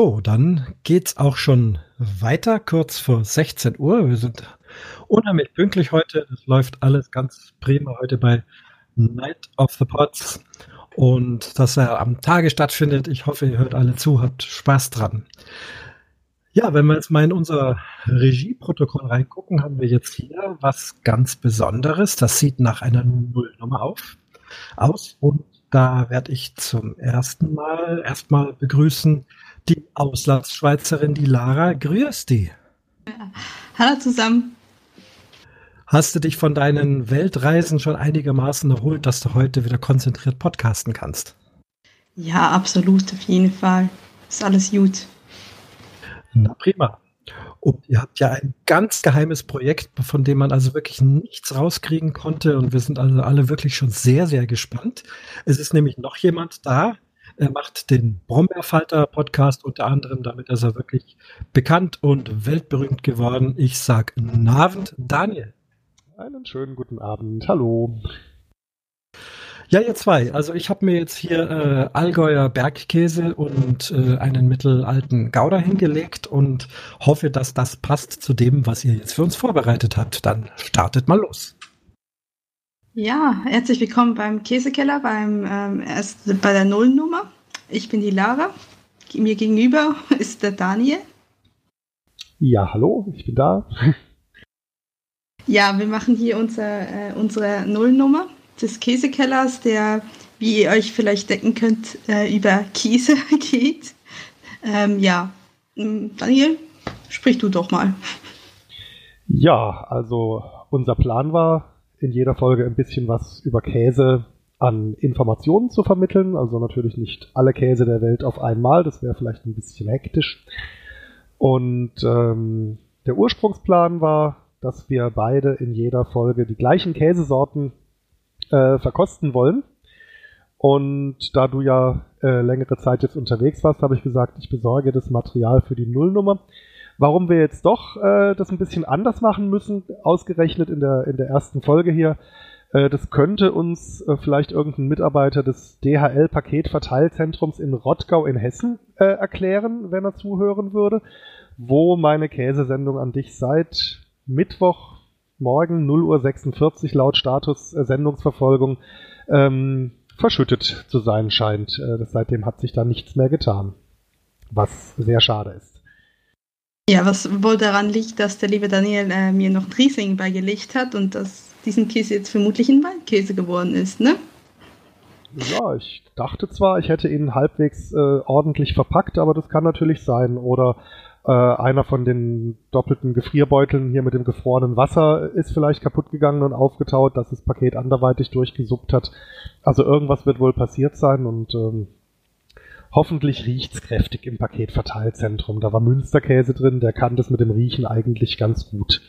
So, dann geht's auch schon weiter, kurz vor 16 Uhr. Wir sind unheimlich pünktlich heute. Das läuft alles ganz prima heute bei Night of the Pots und dass er am Tage stattfindet. Ich hoffe, ihr hört alle zu, habt Spaß dran. Ja, wenn wir jetzt mal in unser Regieprotokoll reingucken, haben wir jetzt hier was ganz Besonderes. Das sieht nach einer Nullnummer auf, aus und da werde ich zum ersten Mal erstmal begrüßen die Auslandsschweizerin, die Lara. Grüß die. Hallo zusammen. Hast du dich von deinen Weltreisen schon einigermaßen erholt, dass du heute wieder konzentriert podcasten kannst? Ja, absolut, auf jeden Fall. Ist alles gut. Na prima. Und ihr habt ja ein ganz geheimes Projekt, von dem man also wirklich nichts rauskriegen konnte. Und wir sind also alle wirklich schon sehr, sehr gespannt. Es ist nämlich noch jemand da. Er macht den Brombeerfalter-Podcast unter anderem. Damit ist er wirklich bekannt und weltberühmt geworden. Ich sag Navend Daniel. Einen schönen guten Abend. Hallo. Ja, ihr zwei. Also ich habe mir jetzt hier äh, Allgäuer Bergkäse und äh, einen mittelalten Gouda hingelegt und hoffe, dass das passt zu dem, was ihr jetzt für uns vorbereitet habt. Dann startet mal los. Ja, herzlich willkommen beim Käsekeller, beim ähm, erst bei der Nullnummer. Ich bin die Lara. Mir gegenüber ist der Daniel. Ja, hallo, ich bin da. Ja, wir machen hier unser, äh, unsere Nullnummer des Käsekellers, der, wie ihr euch vielleicht denken könnt, äh, über Käse geht. Ähm, ja, hm, Daniel, sprich du doch mal. Ja, also unser Plan war, in jeder Folge ein bisschen was über Käse an Informationen zu vermitteln. Also natürlich nicht alle Käse der Welt auf einmal, das wäre vielleicht ein bisschen hektisch. Und ähm, der Ursprungsplan war, dass wir beide in jeder Folge die gleichen Käsesorten äh, verkosten wollen. Und da du ja äh, längere Zeit jetzt unterwegs warst, habe ich gesagt, ich besorge das Material für die Nullnummer. Warum wir jetzt doch äh, das ein bisschen anders machen müssen, ausgerechnet in der, in der ersten Folge hier, äh, das könnte uns äh, vielleicht irgendein Mitarbeiter des DHL-Paketverteilzentrums in Rottgau in Hessen äh, erklären, wenn er zuhören würde, wo meine Käsesendung an dich seit Mittwoch morgen 0.46 Uhr laut Status äh, Sendungsverfolgung ähm, verschüttet zu sein scheint. Äh, seitdem hat sich da nichts mehr getan, was sehr schade ist. Ja, was wohl daran liegt, dass der liebe Daniel äh, mir noch ein Riesling beigelegt hat und dass diesen Käse jetzt vermutlich ein Waldkäse geworden ist, ne? Ja, ich dachte zwar, ich hätte ihn halbwegs äh, ordentlich verpackt, aber das kann natürlich sein. Oder äh, einer von den doppelten Gefrierbeuteln hier mit dem gefrorenen Wasser ist vielleicht kaputt gegangen und aufgetaut, dass das Paket anderweitig durchgesuppt hat. Also irgendwas wird wohl passiert sein und ähm, hoffentlich riecht's kräftig im Paketverteilzentrum. Da war Münsterkäse drin, der kann das mit dem Riechen eigentlich ganz gut.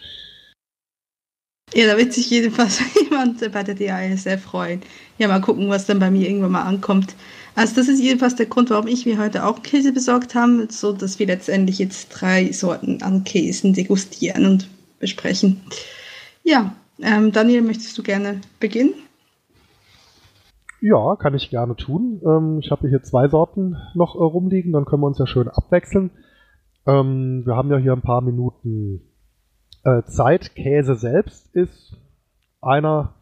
Ja, da wird sich jedenfalls jemand bei der sehr freuen. Ja, mal gucken, was dann bei mir irgendwann mal ankommt. Also das ist jedenfalls der Grund, warum ich mir heute auch Käse besorgt habe, so dass wir letztendlich jetzt drei Sorten an Käsen degustieren und besprechen. Ja, ähm, Daniel, möchtest du gerne beginnen? Ja, kann ich gerne tun. Ähm, ich habe hier zwei Sorten noch äh, rumliegen, dann können wir uns ja schön abwechseln. Ähm, wir haben ja hier ein paar Minuten äh, Zeit. Käse selbst ist einer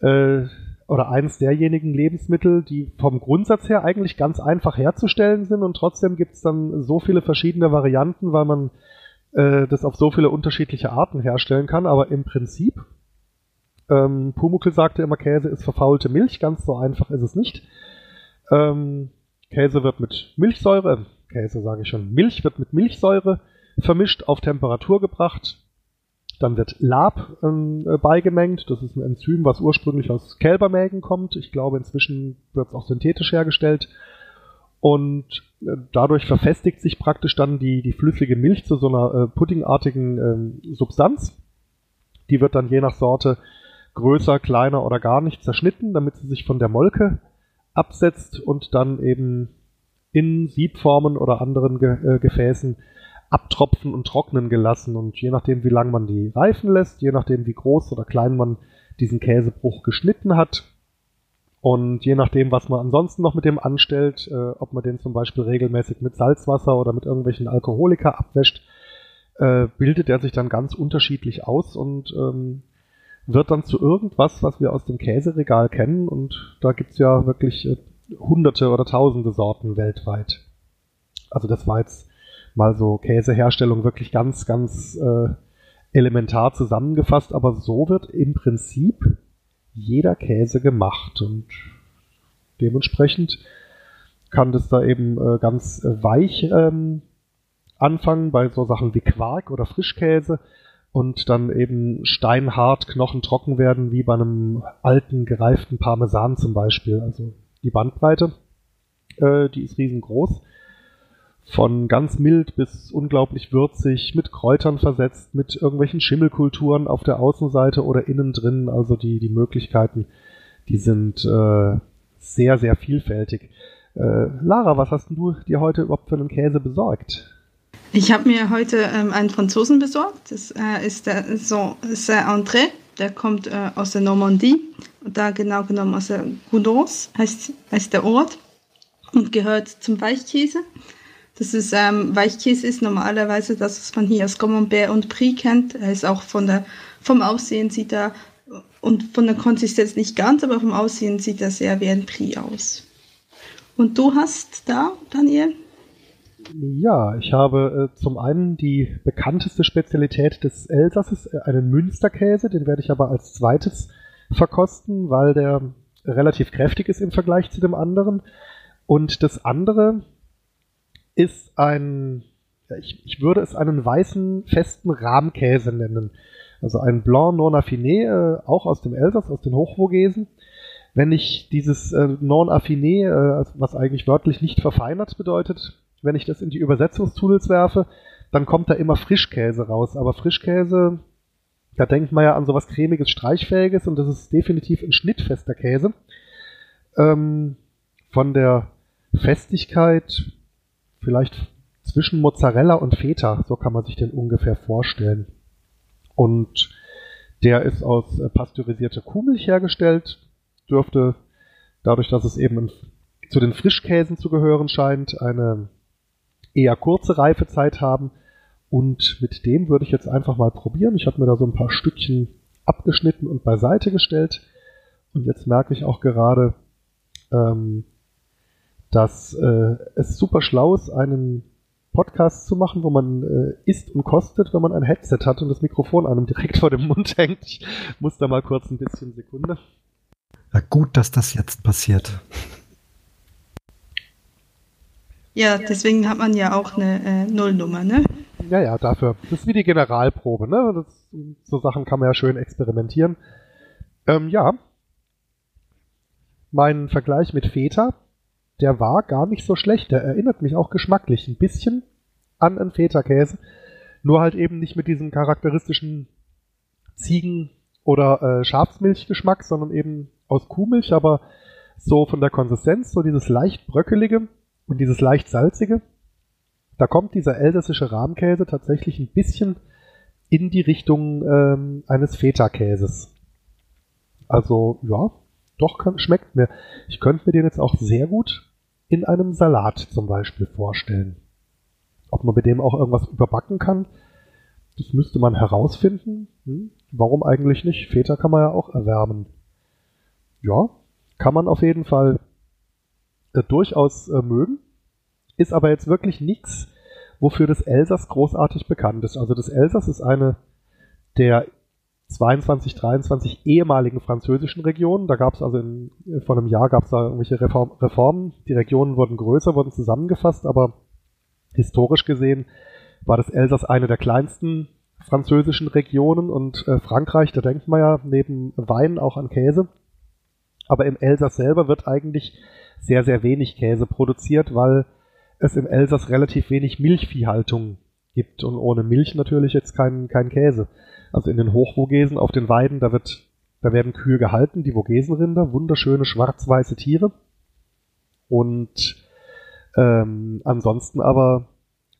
äh, oder eines derjenigen Lebensmittel, die vom Grundsatz her eigentlich ganz einfach herzustellen sind und trotzdem gibt es dann so viele verschiedene Varianten, weil man äh, das auf so viele unterschiedliche Arten herstellen kann. Aber im Prinzip, ähm, Pumuckl sagte immer, Käse ist verfaulte Milch, ganz so einfach ist es nicht. Ähm, Käse wird mit Milchsäure, Käse sage ich schon, Milch wird mit Milchsäure vermischt, auf Temperatur gebracht, dann wird Lab ähm, äh, beigemengt. Das ist ein Enzym, was ursprünglich aus Kälbermägen kommt. Ich glaube, inzwischen wird es auch synthetisch hergestellt. Und äh, dadurch verfestigt sich praktisch dann die, die flüssige Milch zu so einer äh, puddingartigen ähm, Substanz. Die wird dann je nach Sorte größer, kleiner oder gar nicht zerschnitten, damit sie sich von der Molke absetzt und dann eben in Siebformen oder anderen Ge äh, Gefäßen abtropfen und trocknen gelassen. Und je nachdem, wie lang man die reifen lässt, je nachdem, wie groß oder klein man diesen Käsebruch geschnitten hat, Und je nachdem, was man ansonsten noch mit dem anstellt, äh, ob man den zum Beispiel regelmäßig mit Salzwasser oder mit irgendwelchen Alkoholika abwäscht, äh, bildet er sich dann ganz unterschiedlich aus und ähm, wird dann zu irgendwas, was wir aus dem Käseregal kennen. Und da gibt's ja wirklich äh, hunderte oder tausende Sorten weltweit. Also das war jetzt mal so Käseherstellung wirklich ganz, ganz äh, elementar zusammengefasst. Aber so wird im Prinzip jeder Käse gemacht und dementsprechend kann das da eben äh, ganz weich ähm, anfangen bei so Sachen wie Quark oder Frischkäse und dann eben steinhart, knochentrocken werden, wie bei einem alten, gereiften Parmesan zum Beispiel. Also die Bandbreite, äh, die ist riesengroß. Von ganz mild bis unglaublich würzig, mit Kräutern versetzt, mit irgendwelchen Schimmelkulturen auf der Außenseite oder innen drin. Also die, die Möglichkeiten, die sind äh, sehr, sehr vielfältig. Äh, Lara, was hast du dir heute überhaupt für einen Käse besorgt? Ich habe mir heute ähm, einen Franzosen besorgt. Das äh, ist der Saint-André. Der kommt äh, aus der Normandie. Da genau genommen aus der Goudance heißt, heißt der Ort und gehört zum Weichkäse. Das ist ähm, Weichkäse ist normalerweise das, was man hier als Camembert und Brie kennt. Er ist auch von der, vom Aussehen sieht er und von der Konsistenz nicht ganz, aber vom Aussehen sieht er sehr wie ein Brie aus. Und du hast da, Daniel? Ja, ich habe äh, zum einen die bekannteste Spezialität des Elsasses, äh, einen Münsterkäse, den werde ich aber als zweites verkosten, weil der relativ kräftig ist im Vergleich zu dem anderen. Und das andere ist ein, ich, ich würde es einen weißen, festen Rahmkäse nennen. Also ein Blanc non affiné, äh, auch aus dem Elsass, aus den Hochvogesen. Wenn ich dieses äh, non affiné, äh, was eigentlich wörtlich nicht verfeinert bedeutet, wenn ich das in die Übersetzungstools werfe, dann kommt da immer Frischkäse raus. Aber Frischkäse, da denkt man ja an sowas cremiges, streichfähiges und das ist definitiv ein schnittfester Käse. Ähm, von der Festigkeit vielleicht zwischen Mozzarella und Feta, so kann man sich den ungefähr vorstellen. Und der ist aus äh, pasteurisierter Kuhmilch hergestellt, dürfte dadurch, dass es eben zu den Frischkäsen zu gehören scheint, eine eher kurze Reifezeit haben. Und mit dem würde ich jetzt einfach mal probieren. Ich habe mir da so ein paar Stückchen abgeschnitten und beiseite gestellt. Und jetzt merke ich auch gerade, ähm, dass äh, es super schlau ist, einen Podcast zu machen, wo man äh, isst und kostet, wenn man ein Headset hat und das Mikrofon einem direkt vor dem Mund hängt. Ich muss da mal kurz ein bisschen Sekunde. Ja, gut, dass das jetzt passiert. Ja, deswegen hat man ja auch eine äh, Nullnummer, ne? Ja, ja, dafür. Das ist wie die Generalprobe, ne? Das, so Sachen kann man ja schön experimentieren. Ähm, ja. Mein Vergleich mit Feta, der war gar nicht so schlecht. Der erinnert mich auch geschmacklich ein bisschen an einen Feta-Käse. Nur halt eben nicht mit diesem charakteristischen Ziegen- oder äh, Schafsmilchgeschmack, sondern eben aus Kuhmilch, aber so von der Konsistenz, so dieses leicht bröckelige und dieses leicht salzige. Da kommt dieser elsässische Rahmkäse tatsächlich ein bisschen in die Richtung ähm, eines Feta-Käses. Also ja, doch kann, schmeckt mir. Ich könnte mir den jetzt auch sehr gut in einem Salat zum Beispiel vorstellen. Ob man mit dem auch irgendwas überbacken kann, das müsste man herausfinden. Hm? Warum eigentlich nicht? Feta kann man ja auch erwärmen. Ja, kann man auf jeden Fall äh, durchaus äh, mögen. Ist aber jetzt wirklich nichts, wofür das Elsass großartig bekannt ist. Also das Elsass ist eine der 22, 23 ehemaligen französischen Regionen. Da gab es also in, vor einem Jahr gab es da irgendwelche Reform, Reformen. Die Regionen wurden größer, wurden zusammengefasst, aber historisch gesehen war das Elsass eine der kleinsten französischen Regionen und äh, Frankreich, da denkt man ja neben Wein auch an Käse. Aber im Elsass selber wird eigentlich sehr, sehr wenig Käse produziert, weil es im Elsass relativ wenig Milchviehhaltung gibt und ohne Milch natürlich jetzt kein, kein Käse. Also in den Hochvogesen auf den Weiden, da wird, da werden Kühe gehalten, die Vogesenrinder, wunderschöne schwarz-weiße Tiere. Und ähm, ansonsten aber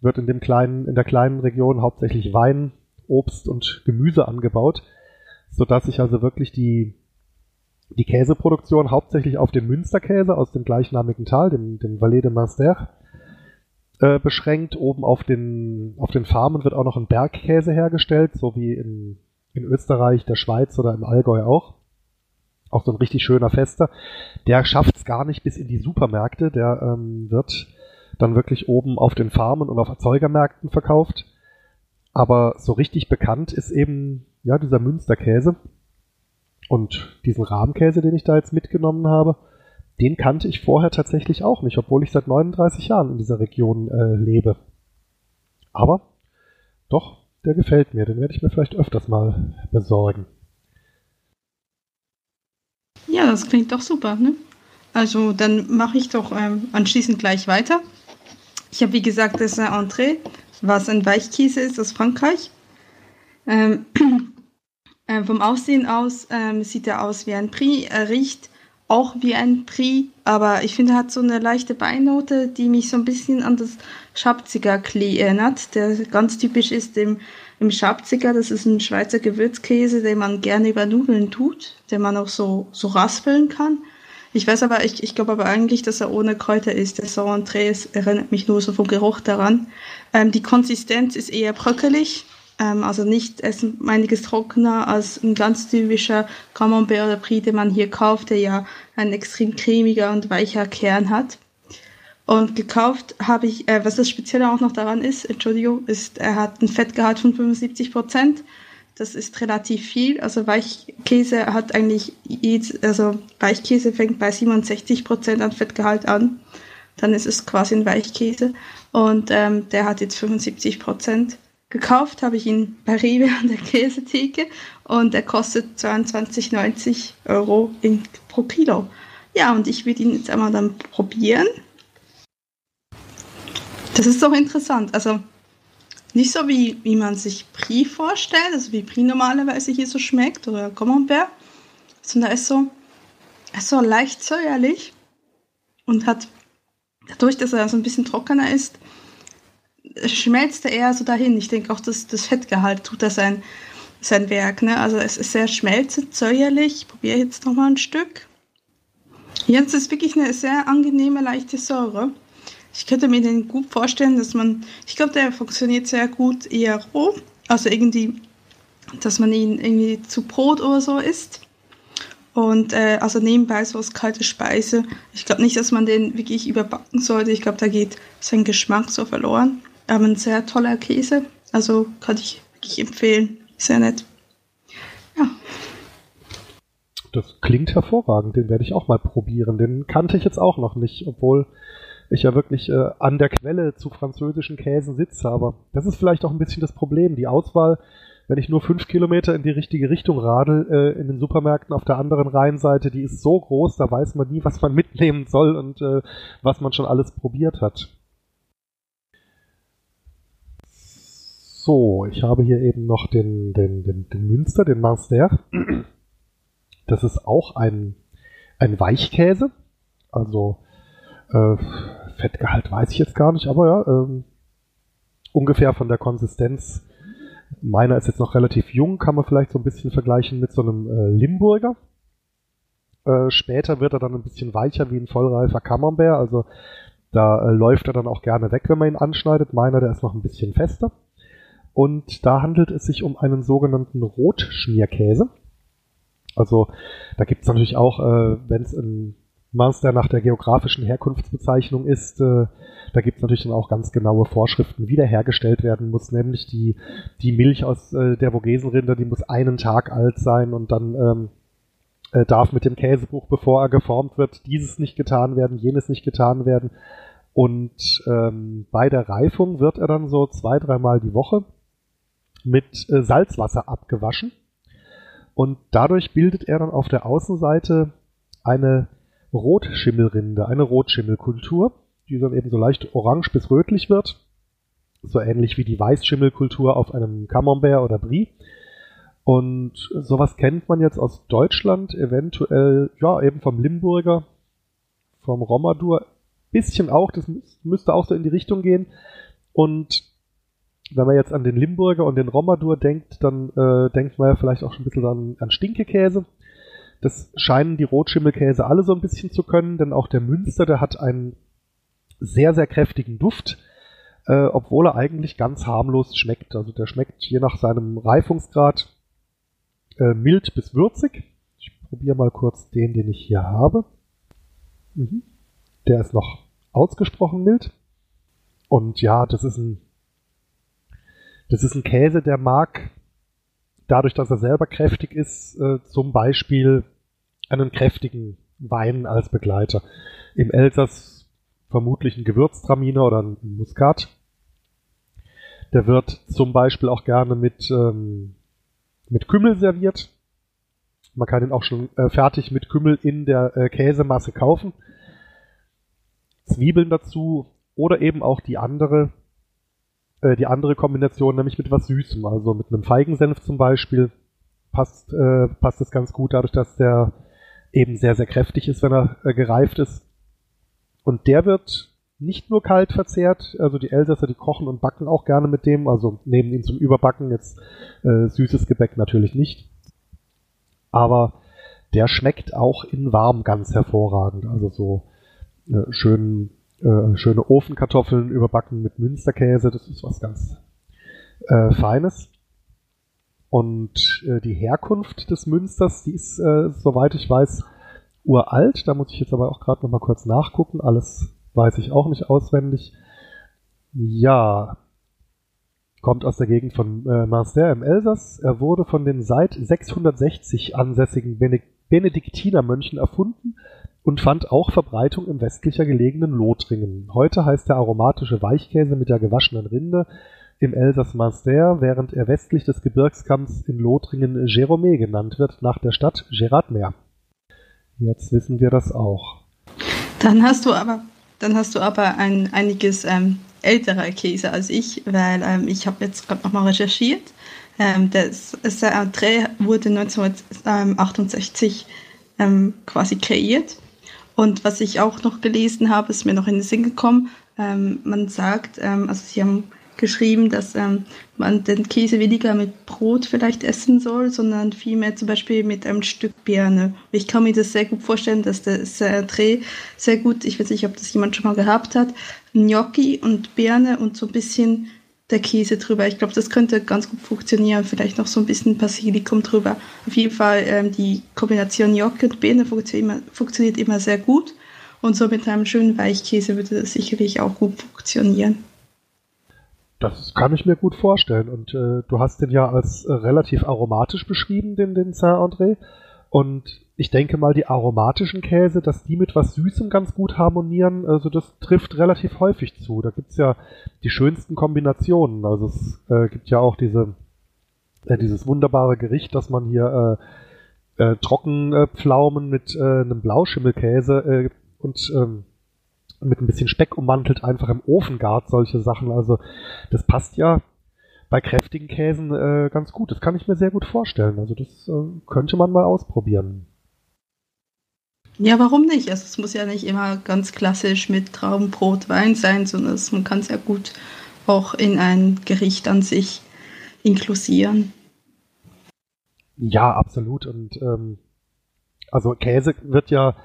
wird in dem kleinen, in der kleinen Region hauptsächlich Wein, Obst und Gemüse angebaut, sodass sich also wirklich die die Käseproduktion hauptsächlich auf den Münsterkäse aus dem gleichnamigen Tal, dem, dem Valais de Munster, äh, beschränkt. Oben auf den, auf den Farmen wird auch noch ein Bergkäse hergestellt, so wie in, in Österreich, der Schweiz oder im Allgäu auch. Auch so ein richtig schöner Fester. Der schafft es gar nicht bis in die Supermärkte. Der ähm, wird dann wirklich oben auf den Farmen und auf Erzeugermärkten verkauft. Aber so richtig bekannt ist eben ja dieser Münsterkäse. Und diesen Rahmkäse, den ich da jetzt mitgenommen habe, den kannte ich vorher tatsächlich auch nicht, obwohl ich seit 39 Jahren in dieser Region äh, lebe. Aber doch, der gefällt mir. Den werde ich mir vielleicht öfters mal besorgen. Ja, das klingt doch super. Ne? Also dann mache ich doch ähm, anschließend gleich weiter. Ich habe wie gesagt das Entree, was ein Weichkäse ist aus Frankreich. Ähm, äh, vom Aussehen aus ähm, sieht er aus wie ein Prix. Er riecht auch wie ein Prix, aber ich finde, er hat so eine leichte Beinote, die mich so ein bisschen an das Schabziger Klee erinnert, der ganz typisch ist im, im Schabziger. Das ist ein Schweizer Gewürzkäse, den man gerne über Nudeln tut, den man auch so, so raspeln kann. Ich weiß aber, ich, ich glaube aber eigentlich, dass er ohne Kräuter ist. Der Sauerandreas erinnert mich nur so vom Geruch daran. Ähm, die Konsistenz ist eher bröckelig, also nicht es einiges trockener als ein ganz typischer Camembert oder Brie, den man hier kauft, der ja ein extrem cremiger und weicher Kern hat. Und gekauft habe ich, äh, was das Spezielle auch noch daran ist, Entschuldigung, ist, er hat ein Fettgehalt von 75 Prozent. Das ist relativ viel. Also Weichkäse hat eigentlich, also Weichkäse fängt bei 67 Prozent an Fettgehalt an. Dann ist es quasi ein Weichkäse. Und ähm, der hat jetzt 75 Prozent. Gekauft habe ich ihn bei Rewe an der Käsetheke und er kostet 22,90 Euro pro Kilo. Ja, und ich würde ihn jetzt einmal dann probieren. Das ist doch interessant. Also nicht so wie, wie man sich Brie vorstellt, also wie Brie normalerweise hier so schmeckt oder Camembert, sondern er ist so, er ist so leicht säuerlich und hat dadurch, dass er so ein bisschen trockener ist, schmelzt er eher so dahin. Ich denke auch, dass das Fettgehalt tut da sein, sein Werk. Ne? Also es ist sehr schmelzend, säuerlich. Ich probiere jetzt noch mal ein Stück. Jetzt ist wirklich eine sehr angenehme, leichte Säure. Ich könnte mir den gut vorstellen, dass man, ich glaube, der funktioniert sehr gut eher roh. Also irgendwie, dass man ihn irgendwie zu Brot oder so isst. Und äh, also nebenbei so als kalte Speise. Ich glaube nicht, dass man den wirklich überbacken sollte. Ich glaube, da geht sein Geschmack so verloren. Aber ein sehr toller Käse. Also kann ich wirklich empfehlen. Sehr nett. Ja. Das klingt hervorragend. Den werde ich auch mal probieren. Den kannte ich jetzt auch noch nicht, obwohl ich ja wirklich äh, an der Quelle zu französischen Käsen sitze. Aber das ist vielleicht auch ein bisschen das Problem. Die Auswahl, wenn ich nur fünf Kilometer in die richtige Richtung radel, äh, in den Supermärkten auf der anderen Rheinseite, die ist so groß, da weiß man nie, was man mitnehmen soll und äh, was man schon alles probiert hat. So, ich habe hier eben noch den, den, den, den Münster, den Master. Das ist auch ein, ein Weichkäse. Also äh, Fettgehalt weiß ich jetzt gar nicht, aber ja, ähm, ungefähr von der Konsistenz. Meiner ist jetzt noch relativ jung, kann man vielleicht so ein bisschen vergleichen mit so einem äh, Limburger. Äh, später wird er dann ein bisschen weicher wie ein vollreifer Camembert, also da äh, läuft er dann auch gerne weg, wenn man ihn anschneidet. Meiner, der ist noch ein bisschen fester. Und da handelt es sich um einen sogenannten Rotschmierkäse. Also da gibt es natürlich auch, äh, wenn es ein Master nach der geografischen Herkunftsbezeichnung ist, äh, da gibt es natürlich dann auch ganz genaue Vorschriften, wie der hergestellt werden muss, nämlich die, die Milch aus äh, der Vogesenrinder, die muss einen Tag alt sein und dann ähm, äh, darf mit dem Käsebuch, bevor er geformt wird, dieses nicht getan werden, jenes nicht getan werden. Und ähm, bei der Reifung wird er dann so zwei, dreimal die Woche mit äh, Salzwasser abgewaschen. Und dadurch bildet er dann auf der Außenseite eine Rotschimmelrinde, eine Rotschimmelkultur, die dann eben so leicht orange bis rötlich wird. So ähnlich wie die Weißschimmelkultur auf einem Camembert oder Brie. Und sowas kennt man jetzt aus Deutschland, eventuell, ja, eben vom Limburger, vom Romadur, bisschen auch, das müsste auch so in die Richtung gehen. Und wenn man jetzt an den Limburger und den Romadur denkt, dann äh, denkt man ja vielleicht auch schon ein bisschen an, an Stinkekäse. Das scheinen die Rotschimmelkäse alle so ein bisschen zu können, denn auch der Münster, der hat einen sehr, sehr kräftigen Duft, äh, obwohl er eigentlich ganz harmlos schmeckt. Also der schmeckt je nach seinem Reifungsgrad äh, mild bis würzig. Ich probiere mal kurz den, den ich hier habe. Mhm. Der ist noch ausgesprochen mild. Und ja, das ist ein, das ist ein Käse, der mag, dadurch, dass er selber kräftig ist, äh, zum Beispiel einen kräftigen Wein als Begleiter. Im Elsass vermutlich ein Gewürztraminer oder ein Muskat. Der wird zum Beispiel auch gerne mit, ähm, mit Kümmel serviert. Man kann ihn auch schon äh, fertig mit Kümmel in der äh, Käsemasse kaufen. Zwiebeln dazu oder eben auch die andere, äh, die andere Kombination, nämlich mit was Süßem, also mit einem Feigensenf zum Beispiel, passt, äh, passt es ganz gut, dadurch, dass der eben sehr, sehr kräftig ist, wenn er äh, gereift ist. Und der wird nicht nur kalt verzehrt, also die Elsässer, die kochen und backen auch gerne mit dem, also nehmen ihn zum Überbacken, jetzt äh, süßes Gebäck natürlich nicht. Aber der schmeckt auch in warm ganz hervorragend, also so äh, schön, äh, schöne Ofenkartoffeln überbacken mit Münsterkäse, das ist was ganz äh, Feines. Und äh, die Herkunft des Münsters, die ist, äh, soweit ich weiß, uralt. Da muss ich jetzt aber auch gerade noch mal kurz nachgucken. Alles weiß ich auch nicht auswendig. Ja, kommt aus der Gegend von äh, Marseille im Elsass. Er wurde von den seit 660 ansässigen Benediktinermönchen erfunden und fand auch Verbreitung im westlicher gelegenen Lothringen. Heute heißt der aromatische Weichkäse mit der gewaschenen Rinde im Elsass Marseille, während er westlich des Gebirgskamms in Lothringen Jérôme genannt wird, nach der Stadt Gérardmer. Jetzt wissen wir das auch. Dann hast du aber, dann hast du aber ein einiges ähm, älterer Käse als ich, weil ähm, ich habe jetzt gerade nochmal recherchiert. Ähm, das André wurde 1968 ähm, quasi kreiert. Und was ich auch noch gelesen habe, ist mir noch in den Sinn gekommen. Ähm, man sagt, ähm, also sie haben geschrieben, dass ähm, man den Käse weniger mit Brot vielleicht essen soll, sondern vielmehr zum Beispiel mit einem Stück Birne. Ich kann mir das sehr gut vorstellen, dass der Dreh sehr gut, ich weiß nicht, ob das jemand schon mal gehabt hat, Gnocchi und Birne und so ein bisschen der Käse drüber. Ich glaube, das könnte ganz gut funktionieren. Vielleicht noch so ein bisschen Basilikum drüber. Auf jeden Fall, ähm, die Kombination Gnocchi und Birne funktioniert immer, funktioniert immer sehr gut. Und so mit einem schönen Weichkäse würde das sicherlich auch gut funktionieren. Das kann ich mir gut vorstellen. Und äh, du hast den ja als äh, relativ aromatisch beschrieben, den, den Saint-André. Und ich denke mal, die aromatischen Käse, dass die mit was Süßem ganz gut harmonieren, also das trifft relativ häufig zu. Da gibt's ja die schönsten Kombinationen. Also es äh, gibt ja auch diese, äh, dieses wunderbare Gericht, dass man hier äh, äh, Trockenpflaumen mit äh, einem Blauschimmelkäse äh, und ähm, mit ein bisschen Speck ummantelt, einfach im Ofen gart, solche Sachen. Also das passt ja bei kräftigen Käsen äh, ganz gut. Das kann ich mir sehr gut vorstellen. Also das äh, könnte man mal ausprobieren. Ja, warum nicht? Also es muss ja nicht immer ganz klassisch mit Traubenbrot, Wein sein, sondern es, man kann es ja gut auch in ein Gericht an sich inklusieren. Ja, absolut. Und ähm, also Käse wird ja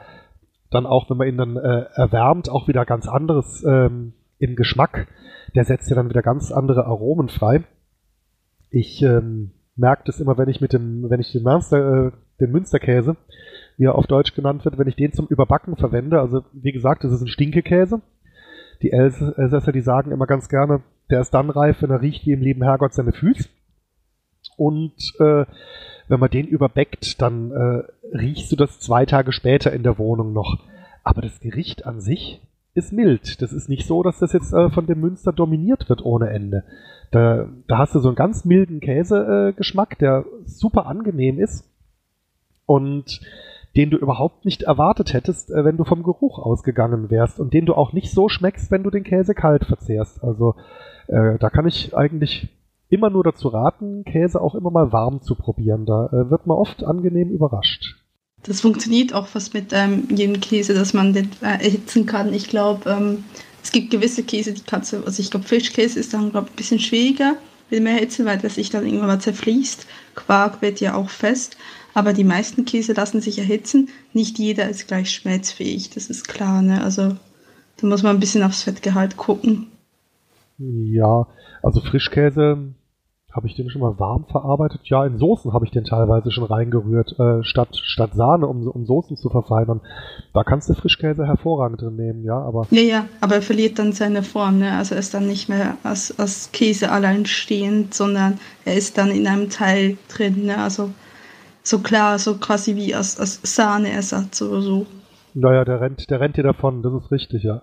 dann auch, wenn man ihn dann äh, erwärmt, auch wieder ganz anderes ähm, im Geschmack. Der setzt ja dann wieder ganz andere Aromen frei. Ich ähm, merke das immer, wenn ich mit dem, wenn ich den, Münster, äh, den Münsterkäse, wie er auf Deutsch genannt wird, wenn ich den zum Überbacken verwende. Also wie gesagt, das ist ein Stinkekäse. Die Elsässer, die sagen immer ganz gerne, der ist dann reif, wenn er riecht wie im lieben Herrgott seine Füße. Und äh, wenn man den überbeckt, dann äh, riechst du das zwei Tage später in der Wohnung noch. Aber das Gericht an sich ist mild. Das ist nicht so, dass das jetzt äh, von dem Münster dominiert wird ohne Ende. Da, da hast du so einen ganz milden Käsegeschmack, äh, der super angenehm ist und den du überhaupt nicht erwartet hättest, äh, wenn du vom Geruch ausgegangen wärst und den du auch nicht so schmeckst, wenn du den Käse kalt verzehrst. Also äh, da kann ich eigentlich immer nur dazu raten, Käse auch immer mal warm zu probieren. Da äh, wird man oft angenehm überrascht. Das funktioniert auch fast mit ähm, jedem Käse, dass man den äh, erhitzen kann. Ich glaube, ähm, es gibt gewisse Käse, die kannst du, also ich glaube, Fischkäse ist dann, glaube ich, ein bisschen schwieriger mit mehr Hitze, weil der sich dann irgendwann mal zerfließt. Quark wird ja auch fest. Aber die meisten Käse lassen sich erhitzen. Nicht jeder ist gleich schmelzfähig, das ist klar. Ne? Also da muss man ein bisschen aufs Fettgehalt gucken. Ja, also Frischkäse habe ich den schon mal warm verarbeitet? Ja, in Soßen habe ich den teilweise schon reingerührt, äh, statt, statt Sahne, um, um Soßen zu verfeinern. Da kannst du Frischkäse hervorragend drin nehmen, ja, aber. Ja, ja, aber er verliert dann seine Form, ne? Also er ist dann nicht mehr als, als Käse allein stehend, sondern er ist dann in einem Teil drin, ne? Also so klar, so quasi wie als, als Sahneersatz oder so. Naja, der rennt, der rennt dir davon, das ist richtig, ja.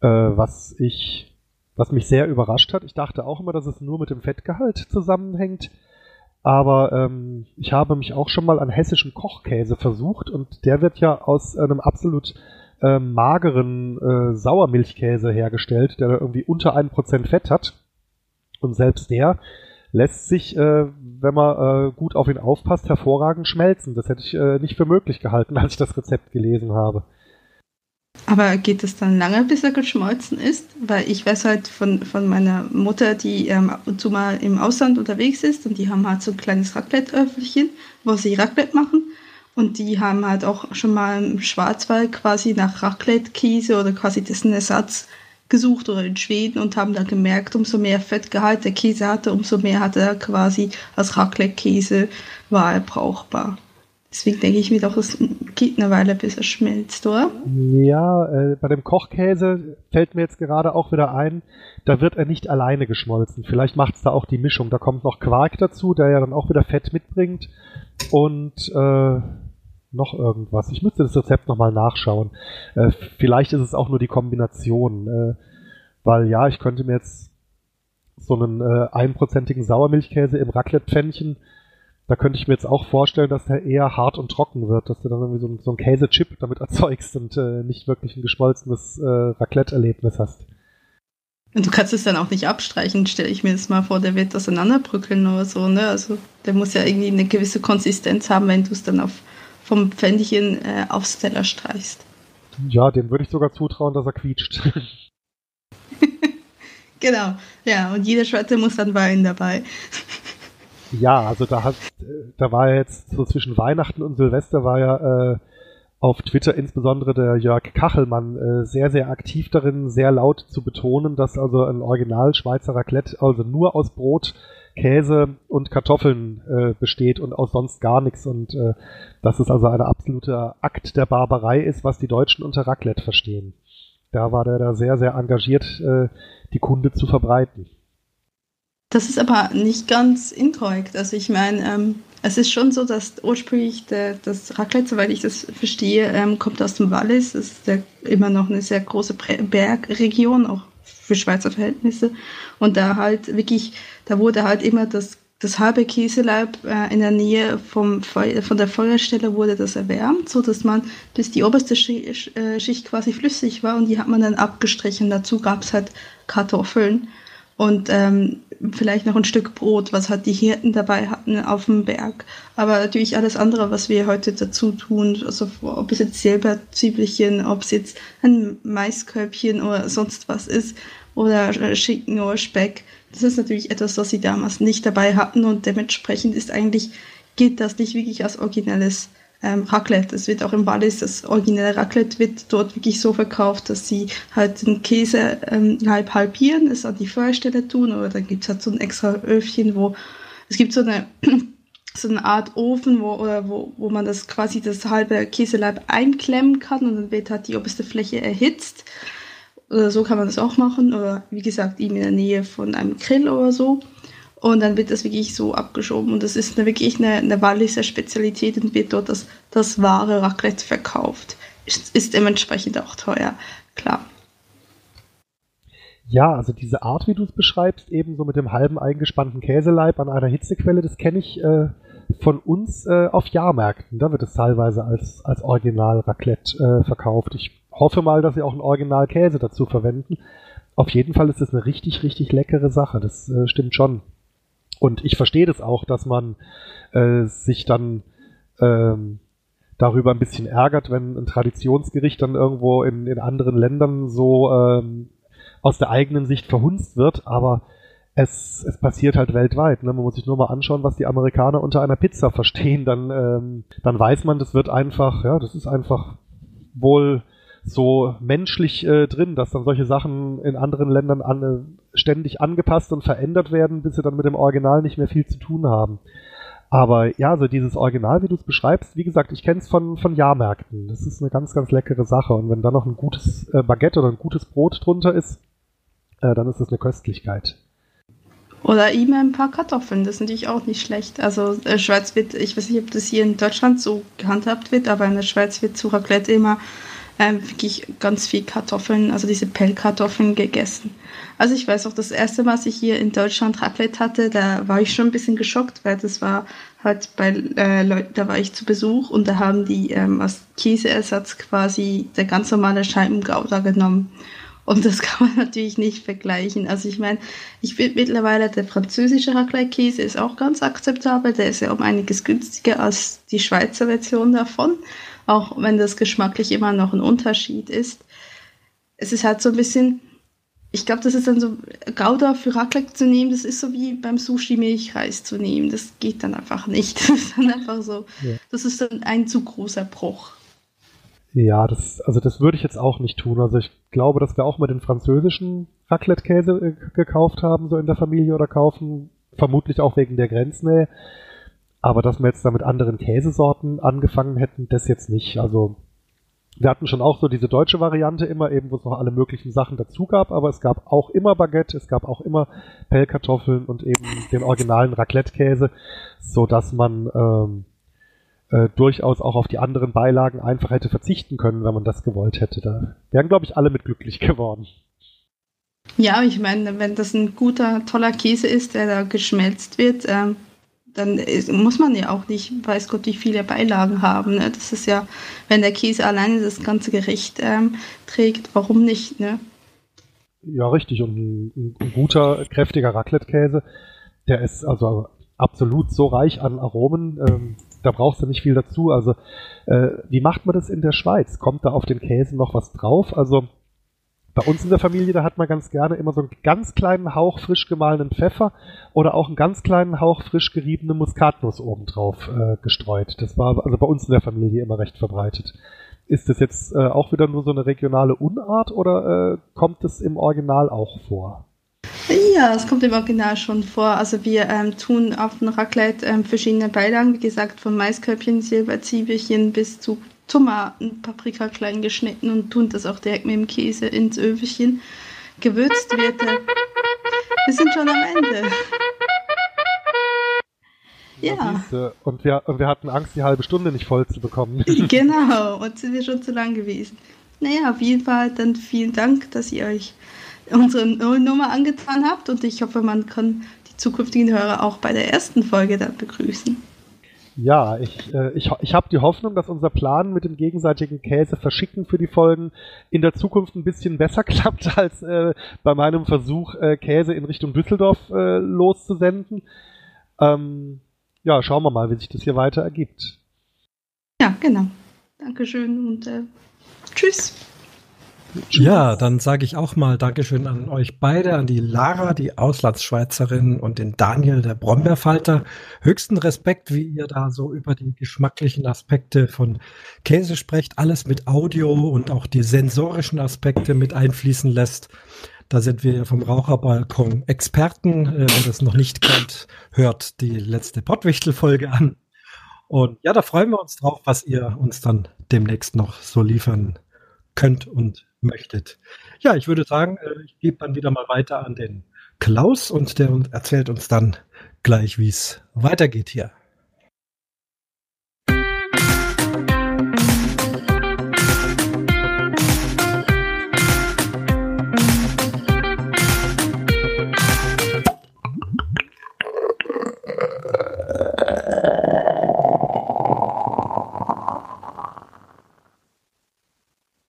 Äh, was ich was mich sehr überrascht hat. Ich dachte auch immer, dass es nur mit dem Fettgehalt zusammenhängt. Aber ähm, ich habe mich auch schon mal an hessischen Kochkäse versucht und der wird ja aus einem absolut äh, mageren äh, Sauermilchkäse hergestellt, der da irgendwie unter 1% Fett hat. Und selbst der lässt sich, äh, wenn man äh, gut auf ihn aufpasst, hervorragend schmelzen. Das hätte ich äh, nicht für möglich gehalten, als ich das Rezept gelesen habe. Aber geht es dann lange, bis er geschmolzen ist? Weil ich weiß halt von, von meiner Mutter, die ähm, ab und zu mal im Ausland unterwegs ist und die haben halt so ein kleines Raclette-Öffelchen, wo sie Raclette machen. Und die haben halt auch schon mal im Schwarzwald quasi nach Raclette-Käse oder quasi dessen Ersatz gesucht oder in Schweden und haben dann gemerkt, umso mehr Fettgehalt der Käse hatte, umso mehr hat er quasi als Raclette-Käse war er brauchbar. Deswegen denke ich mir doch, es geht eine Weile, bis er schmilzt, oder? Ja, äh, bei dem Kochkäse fällt mir jetzt gerade auch wieder ein, da wird er nicht alleine geschmolzen. Vielleicht macht es da auch die Mischung. Da kommt noch Quark dazu, der ja dann auch wieder Fett mitbringt. Und äh, noch irgendwas. Ich müsste das Rezept nochmal nachschauen. Äh, vielleicht ist es auch nur die Kombination. Äh, weil ja, ich könnte mir jetzt so einen äh, einprozentigen Sauermilchkäse im Raclette-Pfännchen da könnte ich mir jetzt auch vorstellen, dass der eher hart und trocken wird, dass du dann irgendwie so, ein, so einen Käsechip damit erzeugst und äh, nicht wirklich ein geschmolzenes äh, Raclette-Erlebnis hast. Und du kannst es dann auch nicht abstreichen, stelle ich mir das mal vor, der wird auseinanderbrückeln oder so, ne? Also der muss ja irgendwie eine gewisse Konsistenz haben, wenn du es dann auf, vom Pfännchen äh, aufs Teller streichst. Ja, dem würde ich sogar zutrauen, dass er quietscht. genau, ja, und jeder Schwerte muss dann weinen dabei. Ja, also da hat, da war jetzt so zwischen Weihnachten und Silvester war ja äh, auf Twitter insbesondere der Jörg Kachelmann äh, sehr, sehr aktiv darin, sehr laut zu betonen, dass also ein Original Schweizer Raclette also nur aus Brot, Käse und Kartoffeln äh, besteht und aus sonst gar nichts und äh, dass es also ein absoluter Akt der Barbarei ist, was die Deutschen unter Raclette verstehen. Da war der da sehr, sehr engagiert, äh, die Kunde zu verbreiten. Das ist aber nicht ganz inkorrekt. Also ich meine, ähm, es ist schon so, dass ursprünglich der, das Raclette, soweit ich das verstehe, ähm, kommt aus dem Wallis. Das ist der, immer noch eine sehr große Bergregion, auch für Schweizer Verhältnisse. Und da halt wirklich, da wurde halt immer das, das halbe Käseleib äh, in der Nähe vom Feu von der Feuerstelle wurde das erwärmt, so dass man bis die oberste Schicht, äh, Schicht quasi flüssig war und die hat man dann abgestrichen. Dazu gab es halt Kartoffeln und ähm, vielleicht noch ein Stück Brot, was halt die Hirten dabei hatten auf dem Berg. Aber natürlich alles andere, was wir heute dazu tun, also ob es jetzt Silberzwiebelchen, ob es jetzt ein Maiskörbchen oder sonst was ist oder Schinken oder Speck, das ist natürlich etwas, was sie damals nicht dabei hatten und dementsprechend ist eigentlich, gilt das nicht wirklich als originelles ähm, Raclette. Es wird auch im Wallis, das originelle Raclette wird dort wirklich so verkauft, dass sie halt den Käse ähm, halb halbieren, es an die Feuerstelle tun oder dann gibt es halt so ein extra Öfchen, wo es gibt so eine so eine Art Ofen, wo, oder wo, wo man das quasi das halbe Käseleib einklemmen kann und dann wird halt die oberste Fläche erhitzt. Oder so kann man das auch machen. Oder wie gesagt, eben in der Nähe von einem Grill oder so. Und dann wird das wirklich so abgeschoben. Und das ist eine, wirklich eine, eine Walliser Spezialität und wird dort das, das wahre Raclette verkauft. Ist, ist dementsprechend auch teuer, klar. Ja, also diese Art, wie du es beschreibst, eben so mit dem halben eingespannten Käseleib an einer Hitzequelle, das kenne ich äh, von uns äh, auf Jahrmärkten. Da wird es teilweise als, als Original Raclette äh, verkauft. Ich hoffe mal, dass sie auch einen Original Käse dazu verwenden. Auf jeden Fall ist es eine richtig, richtig leckere Sache. Das äh, stimmt schon. Und ich verstehe das auch, dass man äh, sich dann ähm, darüber ein bisschen ärgert, wenn ein Traditionsgericht dann irgendwo in, in anderen Ländern so ähm, aus der eigenen Sicht verhunzt wird. Aber es, es passiert halt weltweit. Ne? Man muss sich nur mal anschauen, was die Amerikaner unter einer Pizza verstehen. Dann, ähm, dann weiß man, das wird einfach, ja, das ist einfach wohl so menschlich äh, drin, dass dann solche Sachen in anderen Ländern an, äh, ständig angepasst und verändert werden, bis sie dann mit dem Original nicht mehr viel zu tun haben. Aber ja, so dieses Original, wie du es beschreibst, wie gesagt, ich kenne es von, von Jahrmärkten. Das ist eine ganz, ganz leckere Sache. Und wenn da noch ein gutes äh, Baguette oder ein gutes Brot drunter ist, äh, dann ist das eine Köstlichkeit. Oder eben ein paar Kartoffeln, das ist natürlich auch nicht schlecht. Also äh, Schweiz wird, ich weiß nicht, ob das hier in Deutschland so gehandhabt wird, aber in der Schweiz wird zu Raclette immer ähm, wirklich ganz viel Kartoffeln, also diese Pellkartoffeln gegessen. Also ich weiß auch, das erste Mal, als ich hier in Deutschland Raclette hatte, da war ich schon ein bisschen geschockt, weil das war halt bei äh, Leuten, da war ich zu Besuch und da haben die ähm, als Käseersatz quasi der ganz normale Scheibengouda genommen. Und das kann man natürlich nicht vergleichen. Also ich meine, ich finde mittlerweile der französische Raclette-Käse ist auch ganz akzeptabel. Der ist ja um einiges günstiger als die Schweizer Version davon auch wenn das geschmacklich immer noch ein Unterschied ist. Es ist halt so ein bisschen, ich glaube, das ist dann so, Gouda für Raclette zu nehmen, das ist so wie beim Sushi Milchreis zu nehmen. Das geht dann einfach nicht. Das ist dann einfach so, ja. das ist dann ein zu großer Bruch. Ja, das, also das würde ich jetzt auch nicht tun. Also ich glaube, dass wir auch mal den französischen Raclette-Käse äh, gekauft haben, so in der Familie oder kaufen. Vermutlich auch wegen der Grenznähe. Aber dass wir jetzt da mit anderen Käsesorten angefangen hätten, das jetzt nicht. Also wir hatten schon auch so diese deutsche Variante immer, eben wo es noch alle möglichen Sachen dazu gab, aber es gab auch immer Baguette, es gab auch immer Pellkartoffeln und eben den originalen Raclette-Käse, so dass man ähm, äh, durchaus auch auf die anderen Beilagen einfach hätte verzichten können, wenn man das gewollt hätte. Da wären, glaube ich, alle mit glücklich geworden. Ja, ich meine, wenn das ein guter, toller Käse ist, der da geschmelzt wird, ähm, dann muss man ja auch nicht, weiß Gott, wie viele Beilagen haben. Ne? Das ist ja, wenn der Käse alleine das ganze Gericht ähm, trägt, warum nicht? Ne? Ja, richtig. Und ein, ein guter, kräftiger Raclette-Käse, der ist also absolut so reich an Aromen, ähm, da brauchst du nicht viel dazu. Also, äh, wie macht man das in der Schweiz? Kommt da auf den Käse noch was drauf? Also, bei uns in der Familie, da hat man ganz gerne immer so einen ganz kleinen Hauch frisch gemahlenen Pfeffer oder auch einen ganz kleinen Hauch frisch geriebene Muskatnuss obendrauf äh, gestreut. Das war also bei uns in der Familie immer recht verbreitet. Ist das jetzt äh, auch wieder nur so eine regionale Unart oder äh, kommt es im Original auch vor? Ja, es kommt im Original schon vor. Also wir ähm, tun auf dem Raclette ähm, verschiedene Beilagen, wie gesagt, von Maiskörbchen, Silberzwiebelchen bis zu Tomaten, Paprika klein geschnitten und tun das auch direkt mit dem Käse ins Öfchen. Gewürzt wird er. Wir sind schon am Ende. Ja. Und wir, und wir hatten Angst, die halbe Stunde nicht voll zu bekommen. Genau, und sind wir schon zu lang gewesen. Naja, auf jeden Fall dann vielen Dank, dass ihr euch unsere Nullnummer angetan habt und ich hoffe, man kann die zukünftigen Hörer auch bei der ersten Folge dann begrüßen. Ja, ich, äh, ich, ich habe die Hoffnung, dass unser Plan mit dem gegenseitigen Käse verschicken für die Folgen in der Zukunft ein bisschen besser klappt als äh, bei meinem Versuch, äh, Käse in Richtung Düsseldorf äh, loszusenden. Ähm, ja, schauen wir mal, wie sich das hier weiter ergibt. Ja, genau. Dankeschön und äh, tschüss. Ja, dann sage ich auch mal Dankeschön an euch beide, an die Lara, die Auslandsschweizerin und den Daniel, der Brombeerfalter. Höchsten Respekt, wie ihr da so über die geschmacklichen Aspekte von Käse sprecht, alles mit Audio und auch die sensorischen Aspekte mit einfließen lässt. Da sind wir vom Raucherbalkon Experten. Äh, wer das noch nicht kennt, hört die letzte Pottwichtel-Folge an. Und ja, da freuen wir uns drauf, was ihr uns dann demnächst noch so liefern könnt und möchtet. Ja, ich würde sagen, äh, ich gebe dann wieder mal weiter an den Klaus und der erzählt uns dann gleich, wie es weitergeht hier.